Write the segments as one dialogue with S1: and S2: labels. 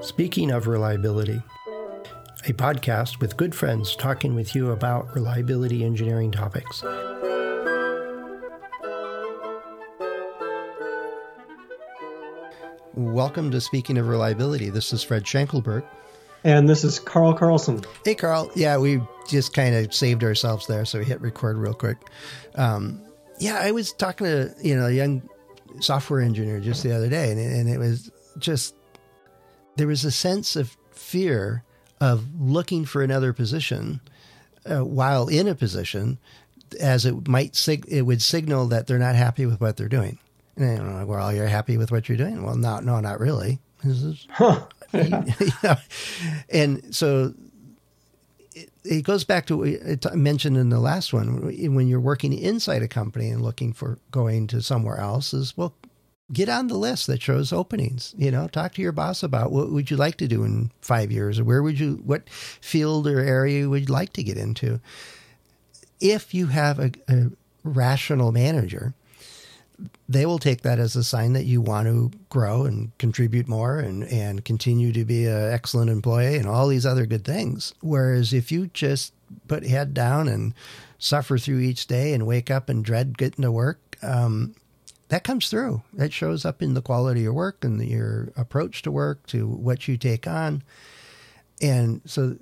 S1: Speaking of reliability, a podcast with good friends talking with you about reliability engineering topics. Welcome to Speaking of Reliability. This is Fred Schenkelberg.
S2: And this is Carl Carlson.
S1: Hey, Carl. Yeah, we just kind of saved ourselves there, so we hit record real quick. Um, yeah, I was talking to you know a young software engineer just the other day, and, and it was just there was a sense of fear of looking for another position uh, while in a position, as it might sig- it would signal that they're not happy with what they're doing. And I'm like, well, you're happy with what you're doing? Well, no, no, not really. Is, huh. You know, and so it, it, goes back to what I mentioned in the last one. When you're working inside a company and looking for going to somewhere else, is well, get on the list that shows openings. You know, talk to your boss about what would you like to do in five years, or where would you, what field or area would you like to get into. If you have a, a rational manager, they will take that as a sign that you want to grow and contribute more and, and continue to be an excellent employee and all these other good things. Whereas if you just put head down and suffer through each day and wake up and dread getting to work, um, that comes through. That shows up in the quality of your work and your approach to work, to what you take on. And so,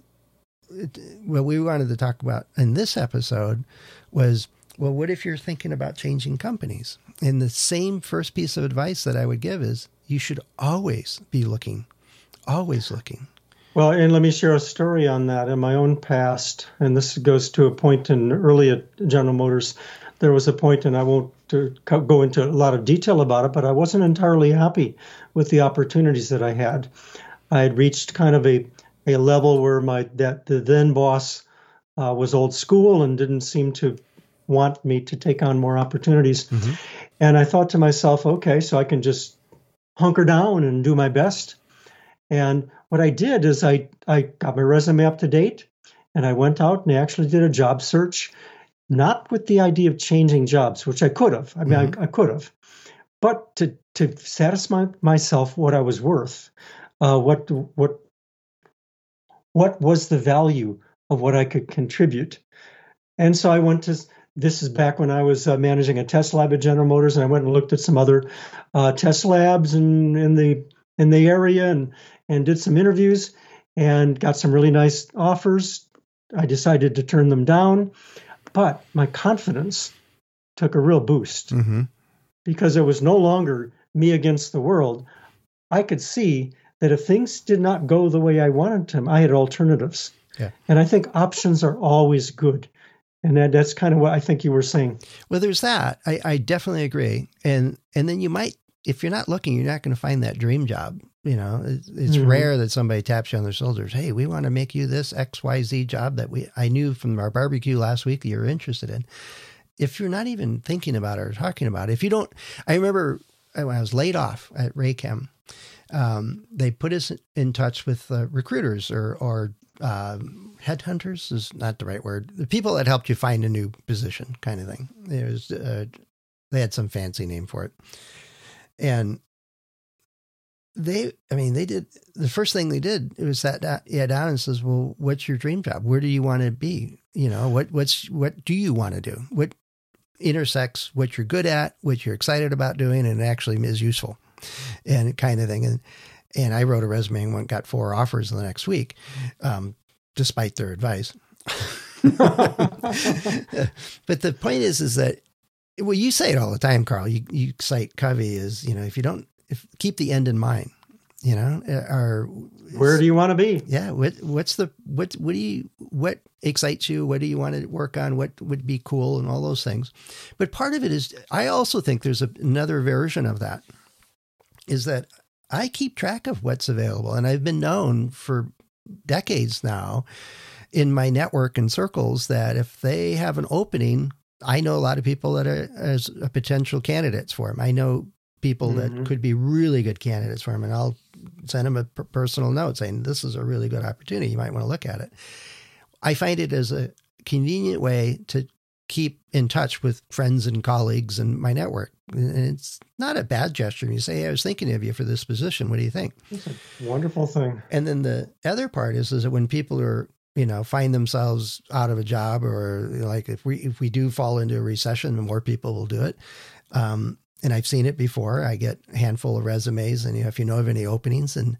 S1: it, what we wanted to talk about in this episode was well, what if you're thinking about changing companies? And the same first piece of advice that I would give is you should always be looking, always looking.
S2: Well, and let me share a story on that in my own past. And this goes to a point in early at General Motors. There was a point, and I won't go into a lot of detail about it, but I wasn't entirely happy with the opportunities that I had. I had reached kind of a, a level where my that the then boss uh, was old school and didn't seem to want me to take on more opportunities. Mm-hmm. And I thought to myself, okay, so I can just hunker down and do my best. And what I did is I, I got my resume up to date and I went out and I actually did a job search, not with the idea of changing jobs, which I could have. I mean, mm-hmm. I, I, could have, but to, to satisfy myself what I was worth, uh, what, what, what was the value of what I could contribute. And so I went to this is back when I was uh, managing a test lab at General Motors, and I went and looked at some other uh, test labs in, in the in the area and and did some interviews and got some really nice offers. I decided to turn them down, but my confidence took a real boost mm-hmm. because it was no longer me against the world. I could see that if things did not go the way I wanted them, I had alternatives. Yeah. And I think options are always good. And that, that's kind of what I think you were saying.
S1: Well, there's that. I, I definitely agree. And and then you might, if you're not looking, you're not going to find that dream job. You know, it's, it's mm-hmm. rare that somebody taps you on their shoulders. Hey, we want to make you this X Y Z job that we I knew from our barbecue last week that you're interested in. If you're not even thinking about it or talking about it, if you don't, I remember when I was laid off at Raychem. Um, they put us in touch with uh, recruiters or or uh, headhunters is not the right word. The people that helped you find a new position, kind of thing. It was uh, they had some fancy name for it, and they, I mean, they did the first thing they did. It was sat down, yeah, down and says, "Well, what's your dream job? Where do you want to be? You know, what what's what do you want to do? What intersects what you're good at, what you're excited about doing, and actually is useful, and kind of thing." And and I wrote a resume and went got four offers in the next week, um, despite their advice. but the point is, is that well, you say it all the time, Carl. You you cite Covey as you know, if you don't if, keep the end in mind, you know, uh, or
S2: where do you want to be?
S1: Yeah, what what's the what what do you what excites you? What do you want to work on? What would be cool and all those things. But part of it is, I also think there's a, another version of that. Is that I keep track of what's available. And I've been known for decades now in my network and circles that if they have an opening, I know a lot of people that are as potential candidates for them. I know people mm-hmm. that could be really good candidates for them, and I'll send them a personal note saying this is a really good opportunity. You might want to look at it. I find it as a convenient way to keep in touch with friends and colleagues and my network. And it's not a bad gesture. You say, hey, I was thinking of you for this position. What do you think?
S2: It's a wonderful thing.
S1: And then the other part is, is that when people are, you know, find themselves out of a job or like if we, if we do fall into a recession, more people will do it. Um, and I've seen it before. I get a handful of resumes and you know, if you know of any openings and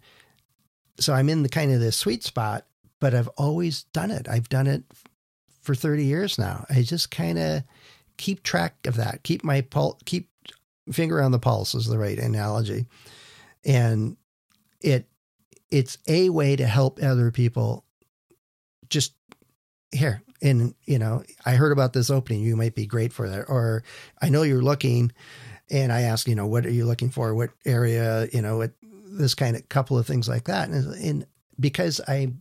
S1: so I'm in the kind of the sweet spot, but I've always done it. I've done it for 30 years now. I just kind of keep track of that. Keep my pulse, keep finger on the pulse is the right analogy. And it it's a way to help other people just here and you know i heard about this opening you might be great for that or i know you're looking and i ask you know what are you looking for what area you know what this kind of couple of things like that and, and because i'm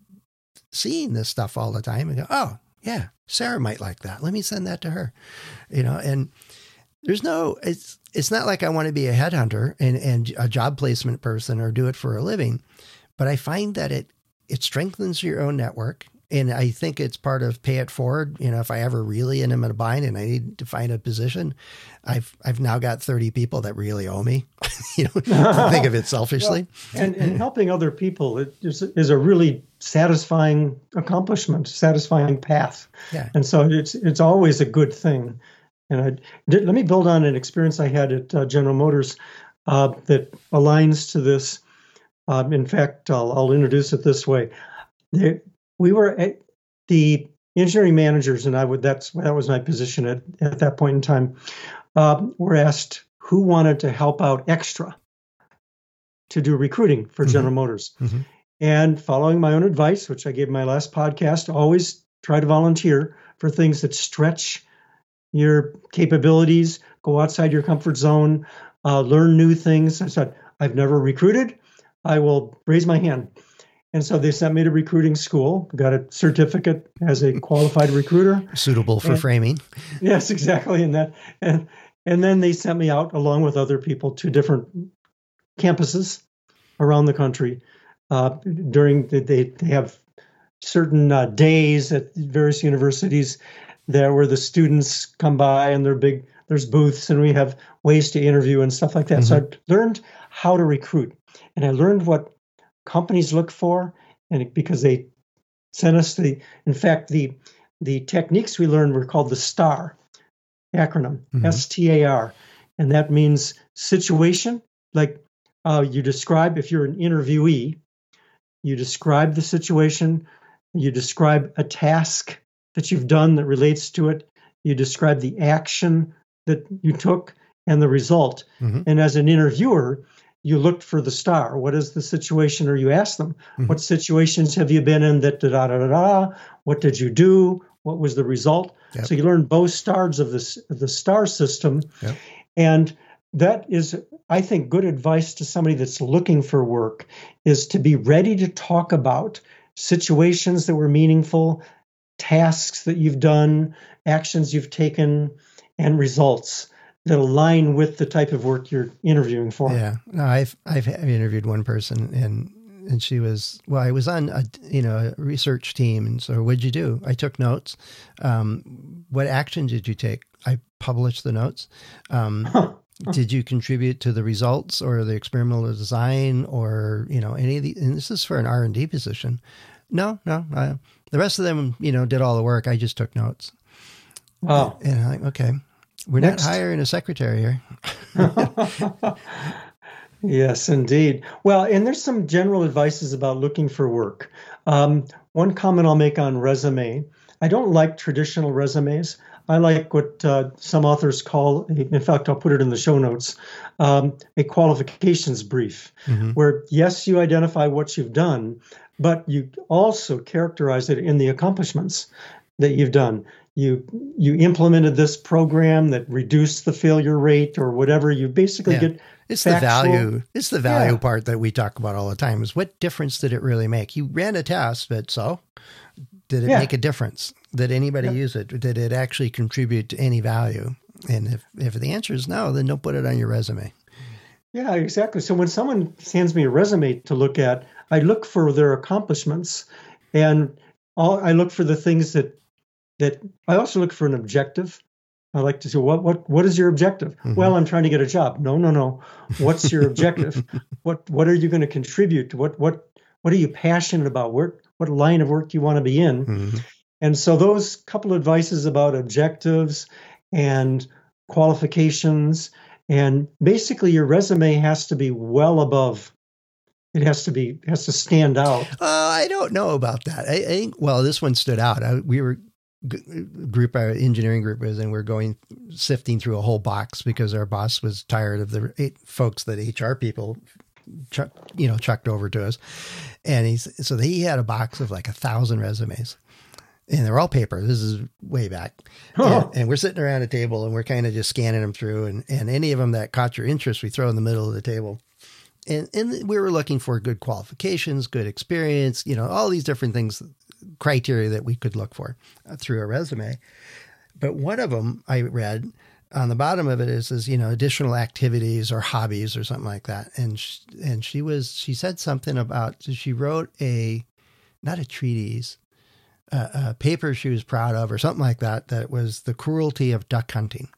S1: seeing this stuff all the time and go oh yeah, Sarah might like that. Let me send that to her. You know, and there's no it's it's not like I want to be a headhunter and, and a job placement person or do it for a living, but I find that it it strengthens your own network. And I think it's part of pay it forward. You know, if I ever really am in a bind and I need to find a position, I've I've now got 30 people that really owe me. you know, think of it selfishly.
S2: Well, and, and helping other people is, is a really satisfying accomplishment, satisfying path.
S1: Yeah.
S2: And so it's it's always a good thing. And I did, let me build on an experience I had at uh, General Motors uh, that aligns to this. Um, in fact, I'll, I'll, introduce it this way. They, we were at the engineering managers, and I would that's that was my position at, at that point in time. Uh, were asked who wanted to help out extra to do recruiting for mm-hmm. General Motors. Mm-hmm. And following my own advice, which I gave in my last podcast, always try to volunteer for things that stretch your capabilities, go outside your comfort zone, uh, learn new things. I said, I've never recruited. I will raise my hand. And so they sent me to recruiting school, got a certificate as a qualified recruiter.
S1: Suitable for
S2: and,
S1: framing.
S2: Yes, exactly. And that and and then they sent me out along with other people to different campuses around the country uh, during the, they, they have certain uh, days at various universities there where the students come by and they're big there's booths and we have ways to interview and stuff like that mm-hmm. so i learned how to recruit and i learned what companies look for and because they sent us the in fact the the techniques we learned were called the star acronym mm-hmm. s-t-a-r and that means situation like uh, you describe if you're an interviewee you describe the situation, you describe a task that you've done that relates to it, you describe the action that you took and the result. Mm-hmm. And as an interviewer, you looked for the star. What is the situation? Or you ask them, mm-hmm. what situations have you been in that da da da da? What did you do? What was the result? Yep. So you learn both stars of this the star system. Yep. And that is i think good advice to somebody that's looking for work is to be ready to talk about situations that were meaningful tasks that you've done actions you've taken and results that align with the type of work you're interviewing for.
S1: Yeah. No, i've i've interviewed one person and and she was well i was on a you know a research team and so what'd you do? I took notes. Um, what action did you take? I published the notes. Um, did you contribute to the results or the experimental design or you know any of the and this is for an r&d position. No no uh, the rest of them you know did all the work. I just took notes.
S2: Oh.
S1: And i'm like okay we're Next. not hiring a secretary here
S2: yes indeed well and there's some general advices about looking for work um, one comment i'll make on resume i don't like traditional resumes I like what uh, some authors call, in fact, I'll put it in the show notes, um, a qualifications brief, mm-hmm. where yes, you identify what you've done, but you also characterize it in the accomplishments that you've done. You you implemented this program that reduced the failure rate or whatever. You basically yeah. get
S1: it's factual. the value. It's the value yeah. part that we talk about all the time. Is what difference did it really make? You ran a test, but so did it yeah. make a difference? Did anybody use it? Did it actually contribute to any value? And if, if the answer is no, then don't put it on your resume.
S2: Yeah, exactly. So when someone hands me a resume to look at, I look for their accomplishments and all, I look for the things that that I also look for an objective. I like to say, what what what is your objective?
S1: Mhm.
S2: Well, I'm trying to get a job. No, no, no. What's your objective? what what are you going to contribute? What what what are you passionate about? What what line of work do you want to be in?
S1: Mhm.
S2: And so those couple of advices about objectives and qualifications and basically your resume has to be well above it has to be has to stand out.
S1: Uh, I don't know about that. I, I think well, this one stood out. I, we were group our engineering group was, and we're going sifting through a whole box because our boss was tired of the eight folks that HR people, chuck, you know, chucked over to us, and he's so he had a box of like a thousand resumes. And they're all paper. This is way back. And, and we're sitting around a table and we're kind of just scanning them through. And, and any of them that caught your interest, we throw in the middle of the table and and we were looking for good qualifications, good experience, you know, all these different things, criteria that we could look for uh, through a resume. But one of them I read on the bottom of it is is you know additional activities or hobbies or something like that. And she, and she was she said something about she wrote a not a treatise. A, a paper she was proud of, or something like that, that was the cruelty of duck hunting.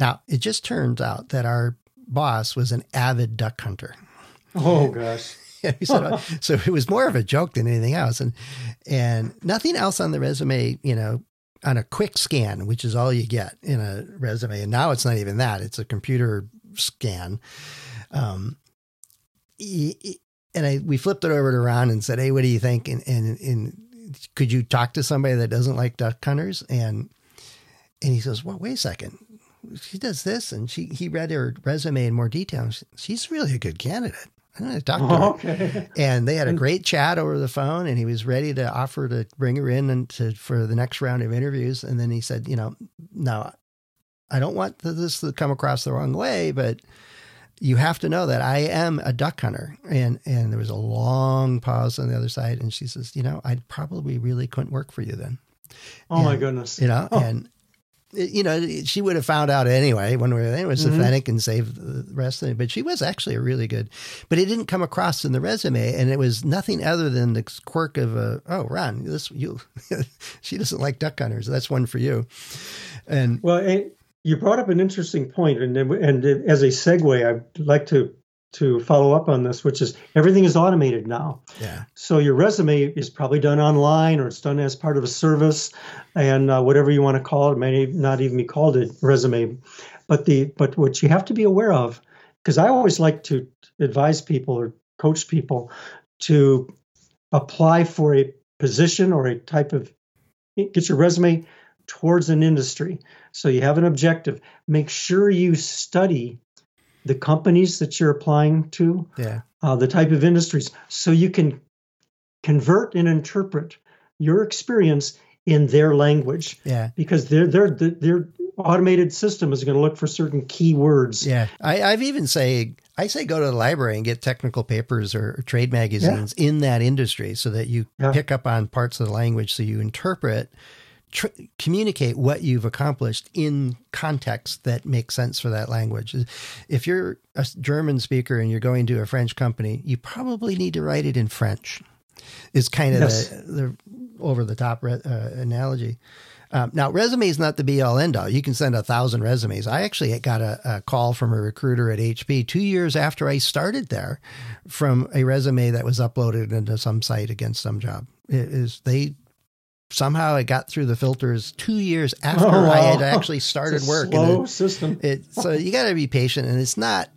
S1: Now, it just turns out that our boss was an avid duck hunter.
S2: Oh gosh.
S1: Yeah, he said, so it was more of a joke than anything else, and and nothing else on the resume. You know, on a quick scan, which is all you get in a resume, and now it's not even that; it's a computer scan. Um, and I we flipped it over to Ron and said, "Hey, what do you think?" And and and could you talk to somebody that doesn't like duck hunters? And and he says, "Well, wait a second. She does this, and she he read her resume in more detail. she- She's really a good candidate." I'm going to talk to her.
S2: okay.
S1: And they had a great chat over the phone, and he was ready to offer to bring her in and to for the next round of interviews. And then he said, "You know, no, I don't want this to come across the wrong way, but you have to know that I am a duck hunter." And and there was a long pause on the other side, and she says, "You know, I probably really couldn't work for you then."
S2: Oh my goodness.
S1: You know,
S2: Oh.
S1: and you know, she would have found out anyway when we were there. It was
S2: Mhm.
S1: authentic and saved the rest of it. But she was actually a really good, but it didn't come across in the resume, and it was nothing other than the quirk of a oh, Ron, this you, she doesn't like duck hunters. That's one for you. And
S2: Well, eh, you brought up an interesting point, and and as a segue, I'd like to to follow up on this, which is everything is automated now.
S1: yeah,
S2: So your resume is probably done online, or it's done as part of a service, and uh, whatever you want to call it, it may not even be called a resume. But the but what you have to be aware of, because I always like to advise people or coach people to apply for a position or a type of get your resume towards an industry. So you have an objective. Make sure you study the companies that you're applying to,
S1: yeah,
S2: uh, the type of industries, so you can convert and interpret your experience in their language
S1: yeah.
S2: because their their their automated system is going to look for certain keywords.
S1: Yeah, I, I've even say I say go to the library and get technical papers or, trade magazines in that industry so that you
S2: Yeah.
S1: pick up on parts of the language, so you interpret, tr- communicate what you've accomplished in context that makes sense for that language. If you're a German speaker and you're going to a French company, you probably need to write it in French. Is kind of
S2: Yes.
S1: the, the over the top re- uh, analogy. Um, now, resume is not the be all end all. You can send a thousand resumes. I actually got a, a call from a recruiter at HP two years after I started there from a resume that was uploaded into some site against some job. It is they somehow it got through the filters two years after
S2: Oh, wow.
S1: I had actually started
S2: It's a
S1: work.
S2: Slow
S1: it-
S2: system.
S1: it so you got to be patient, and it's not.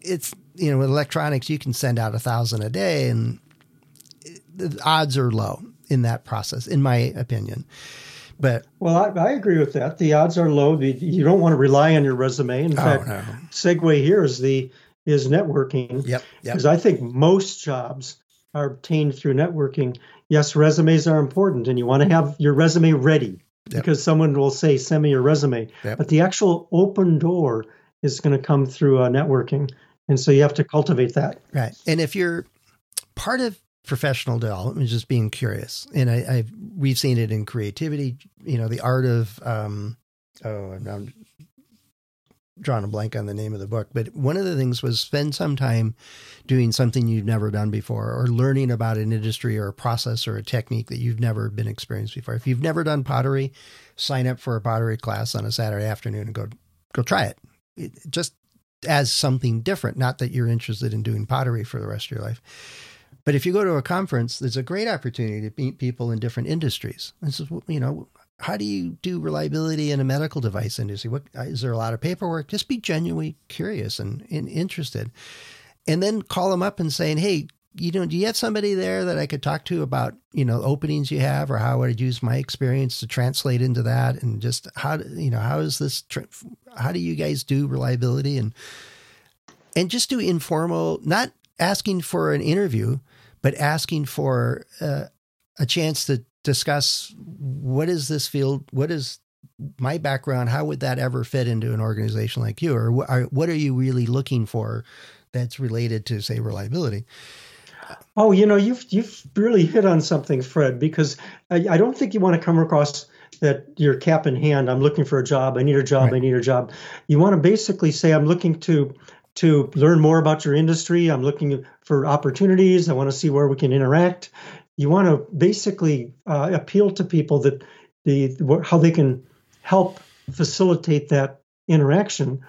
S1: It's you know with electronics you can send out a thousand a day, and it- the odds are low in that process, in my opinion. But
S2: Well, I, I agree with that. The odds are low. The, you don't want to rely on your resume. In
S1: oh
S2: fact,
S1: no,
S2: segue here is the is networking.
S1: yep, yep,
S2: because I think most jobs are obtained through networking. Yes, resumes are important, and you want to have your resume ready
S1: Yep.
S2: because someone will say, "Send me your resume."
S1: Yep.
S2: But the actual open door is going to come through uh, networking, and so you have to cultivate that.
S1: right. And if you're part of professional development, just being curious, and I, I've we've seen it in creativity. You know, the art of um, oh, I'm, drawing a blank on the name of the book, but one of the things was spend some time doing something you've never done before or learning about an industry or a process or a technique that you've never been experienced before. If you've never done pottery, sign up for a pottery class on a Saturday afternoon and go go try it. it just as something different, not that you're interested in doing pottery for the rest of your life. But if you go to a conference, there's a great opportunity to meet people in different industries. This is, you know, how do you do reliability in a medical device industry? What is there a lot of paperwork? Just be genuinely curious and, and interested, and then call them up and saying, "Hey, you know, do you have somebody there that I could talk to about you know openings you have, or how I'd use my experience to translate into that, and just how you know how is this? How do you guys do reliability and and just do informal, not asking for an interview, but asking for uh, a chance to discuss what is this field, what is my background, how would that ever fit into an organization like you, or what are you really looking for that's related to, say, reliability?
S2: Oh, you know, you've you've really hit on something, Fred, because I, I don't think you want to come across that you're cap in hand. I'm looking for a job. I need a job. Right. I need a job. You want to basically say, I'm looking to to learn more about your industry. I'm looking for opportunities. I want to see where we can interact. You want to basically uh, appeal to people that the how they can help facilitate that interaction,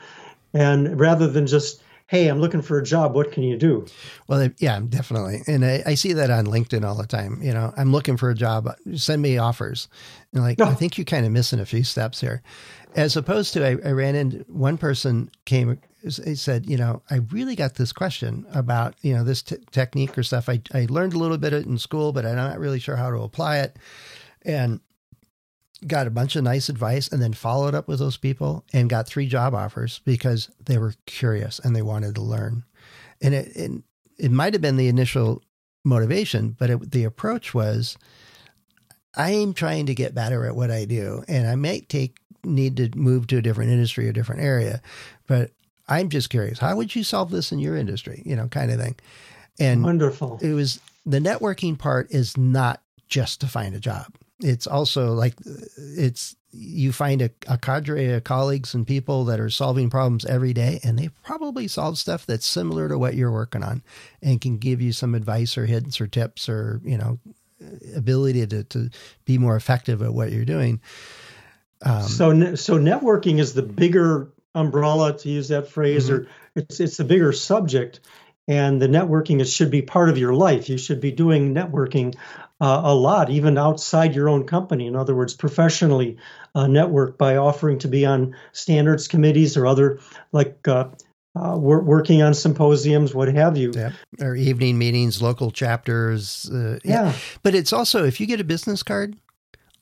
S2: and rather than just hey, I'm looking for a job. What can you do?
S1: Well, yeah, definitely. And I, I, see that on LinkedIn all the time. You know, I'm looking for a job. Send me offers. And like, I think you're kind of missing a few steps here. As opposed to, I, I ran into one person came he said, you know, I really got this question about, you know, this t- technique or stuff. I, I learned a little bit in school, but I'm not really sure how to apply it. And got a bunch of nice advice and then followed up with those people and got three job offers because they were curious and they wanted to learn. And it, it, it might have been the initial motivation, but it, the approach was, I'm trying to get better at what I do, and I might take need to move to a different industry or different area, but I'm just curious, how would you solve this in your industry? You know, kind of thing. And
S2: wonderful.
S1: It was the networking part is not just to find a job. It's also like it's you find a, a cadre of colleagues and people that are solving problems every day, and they probably solve stuff that's similar to what you're working on, and can give you some advice or hints or tips or you know ability to to be more effective at what you're doing.
S2: Um, so so networking is the bigger umbrella to use that phrase mm-hmm. or it's it's a bigger subject and the networking is, should be part of your life you should be doing networking uh, a lot even outside your own company in other words professionally uh, network by offering to be on standards committees or other like uh, uh, working on symposiums, what have you.
S1: Yeah. Or evening meetings, local chapters. Uh, yeah. yeah. But it's also, if you get a business card,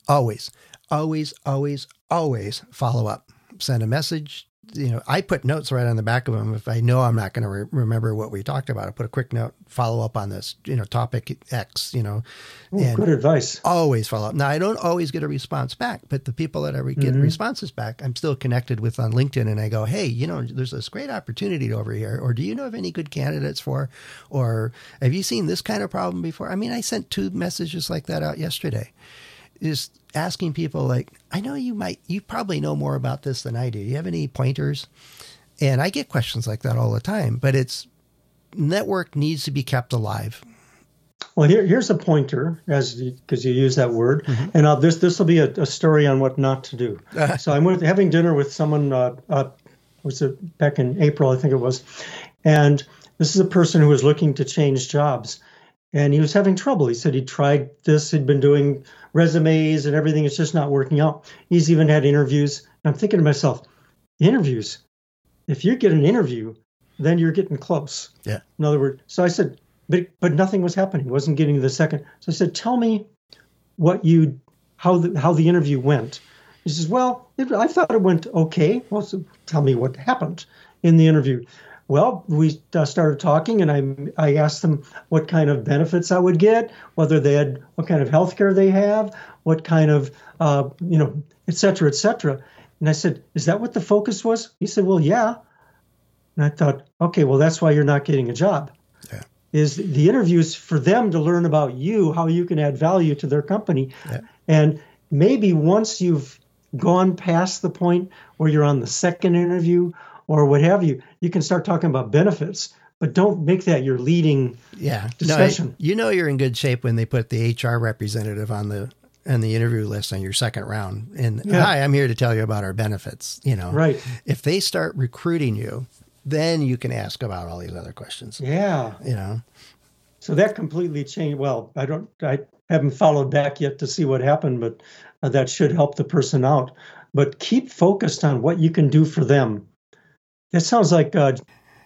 S1: always, always, always, always follow up. Send a message, you know, I put notes right on the back of them. If I know I'm not going to re- remember what we talked about, I put a quick note, follow up on this, you know, topic X, you know.
S2: Ooh, good advice.
S1: Always follow up. Now, I don't always get a response back, but the people that I get mm-hmm. responses back, I'm still connected with on LinkedIn and I go, hey, you know, there's this great opportunity over here. Or do you know of any good candidates for? Or have you seen this kind of problem before? I mean, I sent two messages like that out yesterday just asking people like, I know you might, you probably know more about this than I do. You have any pointers? And I get questions like that all the time, but it's network needs to be kept alive.
S2: Well, here, here's a pointer, as because you, use that word, mm-hmm. and uh, this this will be a, a, story on what not to do. so I'm with, having dinner with someone. Uh, uh, was it back in April? I think it was, and this is a person who was looking to change jobs, and he was having trouble. He said he'd tried this, he'd been doing resumes and everything. It's just not working out. He's even had interviews. I'm thinking to myself, interviews. If you get an interview, then you're getting close.
S1: Yeah.
S2: In other words, so I said, but but nothing was happening. wasn't getting the second. So I said, tell me what you how the how the interview went. He says, well, it, I thought it went okay. Well, so tell me what happened in the interview. Well, we uh, started talking, and I I asked them what kind of benefits I would get, whether they had what kind of health care they have, what kind of uh, you know, et cetera, et cetera. And I said, "Is that what the focus was?" He said, "Well, yeah." And I thought, okay, well, that's why you're not getting a job. Yeah. Is the interviews for them to learn about you, how you can add value to their company, yeah. and maybe once you've gone past the point where you're on the second interview or what have you, you can start talking about benefits. But don't make that your leading
S1: yeah
S2: discussion.
S1: No, you know you're in good shape when they put the HR representative on the on the interview list on your second round. And
S2: Yeah.
S1: hi, I'm here to tell you about our benefits. You know,
S2: Right.
S1: If they start recruiting you, then you can ask about all these other questions.
S2: Yeah.
S1: You know,
S2: So that completely changed. Well, I don't, I haven't followed back yet to see what happened, but uh, that should help the person out. But keep focused on what you can do for them. That sounds like uh,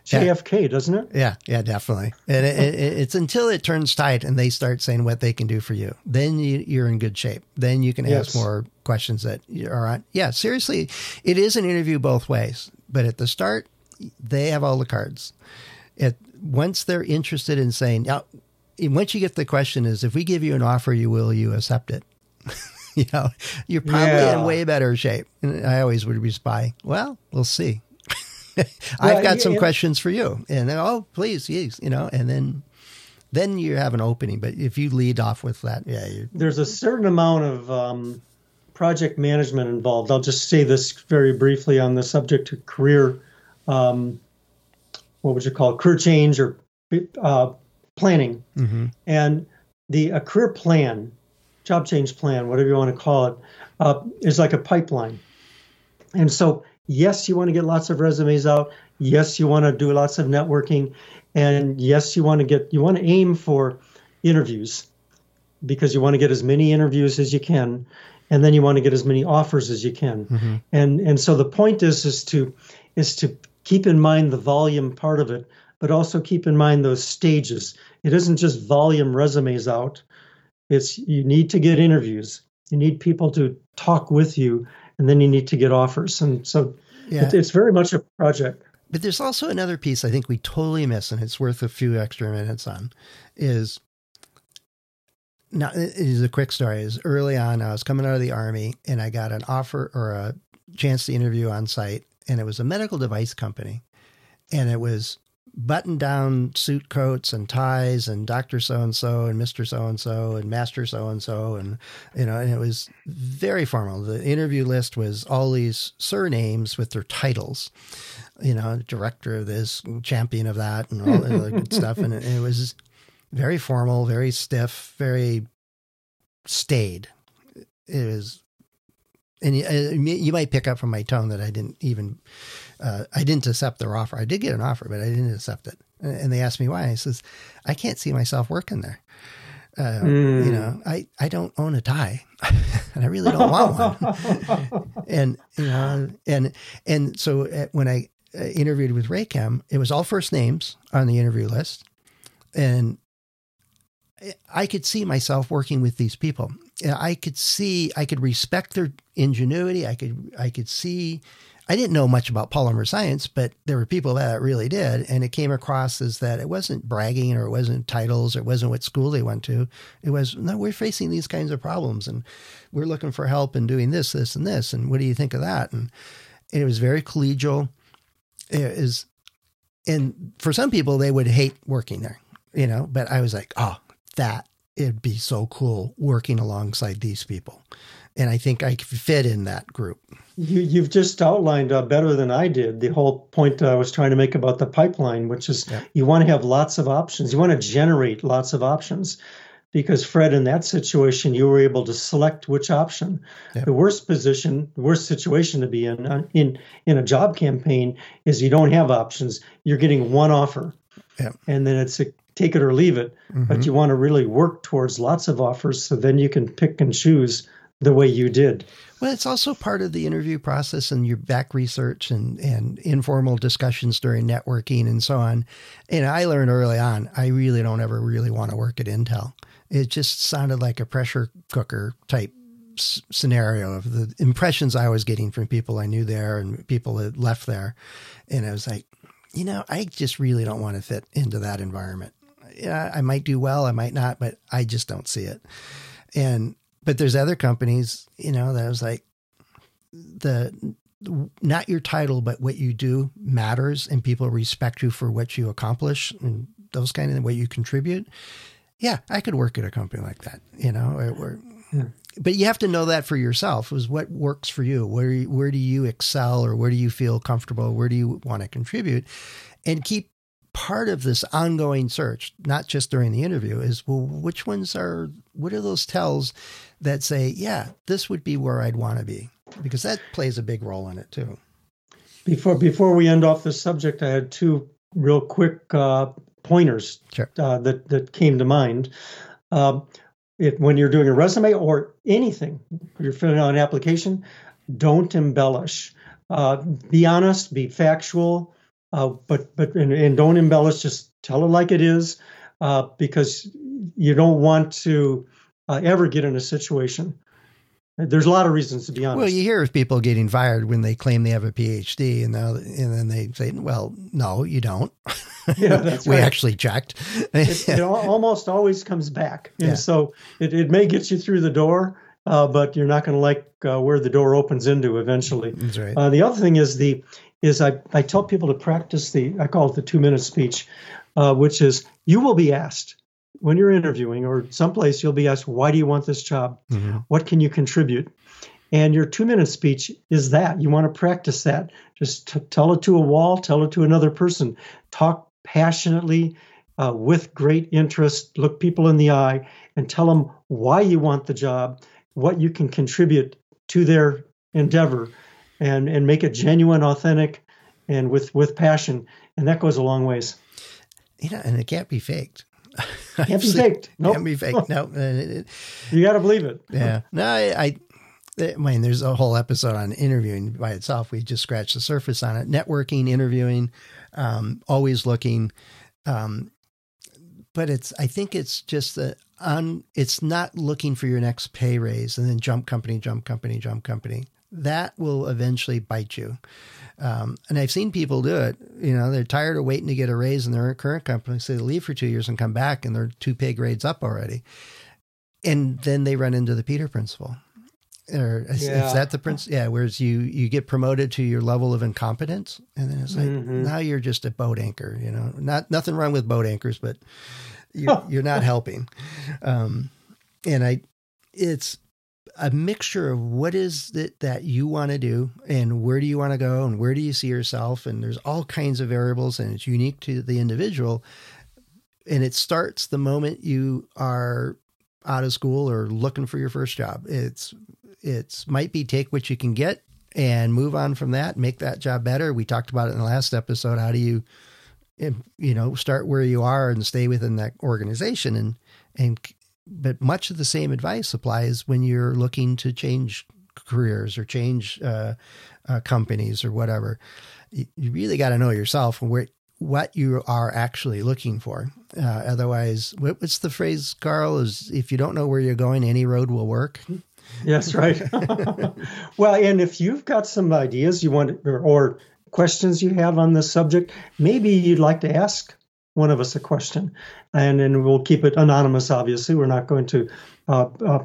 S2: JFK, doesn't it?
S1: yeah, yeah, definitely. And it, it, it's until it turns tight and they start saying what they can do for you, then you, you're in good shape. Then you can
S2: Yes.
S1: ask more questions that are on. Yeah, seriously, it is an interview both ways. But at the start, they have all the cards. It once they're interested in saying, now, once you get the question is, if we give you an offer, you will you accept it? you know, you're probably
S2: Yeah.
S1: in way better shape. And I always would respond, well, we'll see. I've got some questions for you, and then, oh, please, yes, you know, and then then you have an opening. But if you lead off with that, yeah, you
S2: There's a certain amount of um, project management involved. I'll just say this very briefly on the subject of career, um, what would you call it, career change or uh, planning. And the a career plan, job change plan, whatever you want to call it, uh, is like a pipeline. And so, yes, you want to get lots of resumes out. Yes, you want to do lots of networking, and yes, you want to get you want to aim for interviews because you want to get as many interviews as you can, and then you want to get as many offers as you can. Mm-hmm. And and so the point is is to is to keep in mind the volume part of it, but also keep in mind those stages. It isn't just volume resumes out. It's you need to get interviews. You need people to talk with you, and then you need to get offers. And so
S1: Yeah.
S2: it, it's very much a project.
S1: But there's also another piece I think we totally miss, and it's worth a few extra minutes on. Is now it is a quick story. Is early on, I was coming out of the army, and I got an offer or a chance to interview on site, and it was a medical device company, and it was button down suit coats and ties and Doctor So and So and Mister So and So and Master So and So and you know, and it was very formal. The interview list was all these surnames with their titles you know, director of this, champion of that, and all the good stuff. And it, it was very formal, very stiff, very staid. It was, and uh, you might pick up from my tone that I didn't even, uh, I didn't accept their offer. I did get an offer, but I didn't accept it. And they asked me why. I says, I can't see myself working there. Uh, You know, I, I don't own a tie, and I really don't want one and you know and and so uh, when i uh, interviewed with raychem it was all first names on the interview list and i could see myself working with these people i could see i could respect their ingenuity i could i could see i didn't know much about polymer science but there were people that really did and it came across as that it wasn't bragging or it wasn't titles or it wasn't what school they went to. It was no we're facing these kinds of problems and we're looking for help in doing this this and this and what do you think of that? And, and it was very collegial. It is and for some people they would hate working there you know but i was like oh that it'd be so cool working alongside these people and i think i fit in that group
S2: You, you've just outlined uh, better than I did the whole point I was trying to make about the pipeline, which is
S1: Yeah.
S2: you want to have lots of options. You want to generate lots of options. Because, Fred, in that situation, you were able to select which option. The worst position, the worst situation to be in, uh, in in a job campaign is you don't have options. You're getting one offer,
S1: Yeah.
S2: and then it's a take it or leave it.
S1: Mm-hmm.
S2: But you want to really work towards lots of offers, so then you can pick and choose the way you did.
S1: Well, it's also part of the interview process and your back research and, and informal discussions during networking and so on. And I learned early on, I really don't ever really want to work at Intel. It just sounded like a pressure cooker type s- scenario of the impressions I was getting from people I knew there and people that left there. And I was like, you know, I just really don't want to fit into that environment. Yeah, I might do well, I might not, but I just don't see it. And but there's other companies, you know, that was like the not your title, but what you do matters, and people respect you for what you accomplish and those kind of what you contribute. Yeah, I could work at a company like that, you know, or, Yeah. But you have to know that for yourself. Is what works for you? Where where do you excel, or where do you feel comfortable? Where do you want to contribute? And keep part of this ongoing search, not just during the interview, is well, which ones are what are those tells that say, yeah, this would be where I'd want to be, because that plays a big role in it too.
S2: Before before we end off the subject, I had two real quick uh, pointers
S1: sure.
S2: uh, that that came to mind. Uh, if when you're doing a resume or anything, you're filling out an application, don't embellish. Uh, be honest, be factual, uh, but but and, and, don't embellish. Just tell it like it is, uh, because you don't want to uh, ever get in a situation there's a lot of reasons to be honest.
S1: Well, you hear of people getting fired when they claim they have a PhD, and now and then they say, "Well, no, you don't."
S2: Yeah, that's
S1: we
S2: right.
S1: actually checked.
S2: it, it, almost always comes back, and yeah. so it, it may get you through the door, uh, but you're not going to like uh, where the door opens into eventually.
S1: That's right.
S2: Uh, the other thing is the is I I tell people to practice the I call it the two minute speech, uh, which is you will be asked when you're interviewing or someplace, you'll be asked, why do you want this job? Mm-hmm. What can you contribute? And your two minute speech is that. You want to practice that. Just t- tell it to a wall, tell it to another person. Talk passionately, uh, with great interest, look people in the eye, and tell them why you want the job, what you can contribute to their endeavor, and, and make it genuine, authentic, and with, with passion. And that goes a long ways.
S1: Yeah, and it can't be faked.
S2: Can't be faked. Nope.
S1: Can't be faked. No,
S2: you got to believe it.
S1: Yeah. No, I, I mean, there's a whole episode on interviewing by itself. We just scratched the surface on it. Networking, interviewing, um, always looking. Um, but it's, I think it's just that on, it's not looking for your next pay raise and then jump company, jump company, jump company. That will eventually bite you. Um, and I've seen people do it. You know, they're tired of waiting to get a raise in their current company, so they leave for two years and come back, and they're two pay grades up already. And then they run into the Peter principle. Or is, yeah. is that the principle? Yeah, whereas you you get promoted to your level of incompetence, and then it's like mm-hmm. now you're just a boat anchor. You know, not nothing wrong with boat anchors, but you're, you're not helping. Um, and I, it's a mixture of what is it that you want to do and where do you want to go and where do you see yourself? And there's all kinds of variables and it's unique to the individual. And it starts the moment you are out of school or looking for your first job. It's it's might be take what you can get and move on from that make that job better. We talked about it in the last episode. How do you you know start where you are and stay within that organization and and but much of the same advice applies when you're looking to change careers or change uh, uh, companies or whatever. You, you really got to know yourself and where what you are actually looking for. Uh, otherwise, what, what's the phrase, Carl? Is if you don't know where you're going, any road will work.
S2: Yes, right. well, and if you've got some ideas you want or, or questions you have on this subject, maybe you'd like to ask one of us a question, and and we'll keep it anonymous. Obviously, we're not going to uh, uh,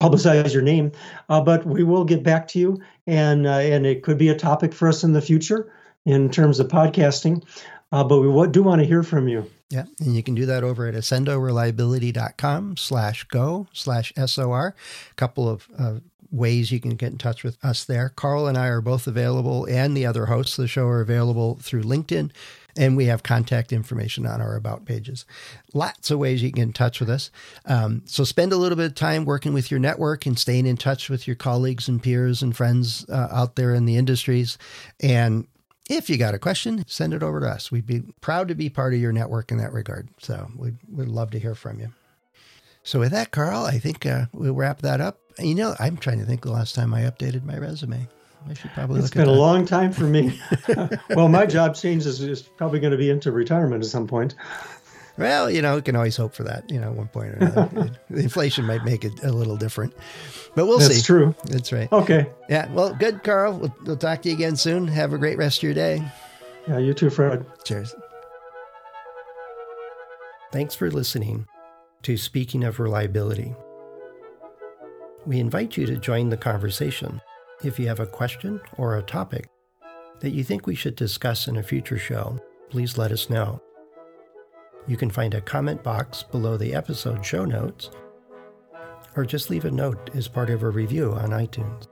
S2: publicize your name, uh, but we will get back to you, and uh, and it could be a topic for us in the future in terms of podcasting. Uh, but we do want to hear from you.
S1: Yeah, and you can do that over at accendoreliability.com slash go slash SOR. A couple of uh, ways you can get in touch with us there. Carl and I are both available, and the other hosts of the show are available through LinkedIn and we have contact information on our about pages. Lots of ways you can get in touch with us. Um, so spend a little bit of time working with your network and staying in touch with your colleagues and peers and friends uh, out there in the industries. And if you got a question, send it over to us. We'd be proud to be part of your network in that regard. So we'd, we'd love to hear from you. So with that, Carl, I think uh, we'll wrap that up. You know, I'm trying to think the last time I updated my resume. I should probably
S2: it's been a long time for me. well, my job change is, is probably going to be into retirement at some point.
S1: Well, you know, we can always hope for that, you know, at one point or another. The inflation might make it a little different, but we'll
S2: That's
S1: see.
S2: That's true.
S1: That's right.
S2: Okay.
S1: Yeah. Well, good, Carl. We'll, we'll talk to you again soon. Have a great rest of your day.
S2: Yeah, you too, Fred.
S1: Cheers. Thanks for listening to Speaking of Reliability. We invite you to join the conversation if you have a question or a topic that you think we should discuss in a future show, please let us know. You can find a comment box below the episode show notes, or just leave a note as part of a review on iTunes.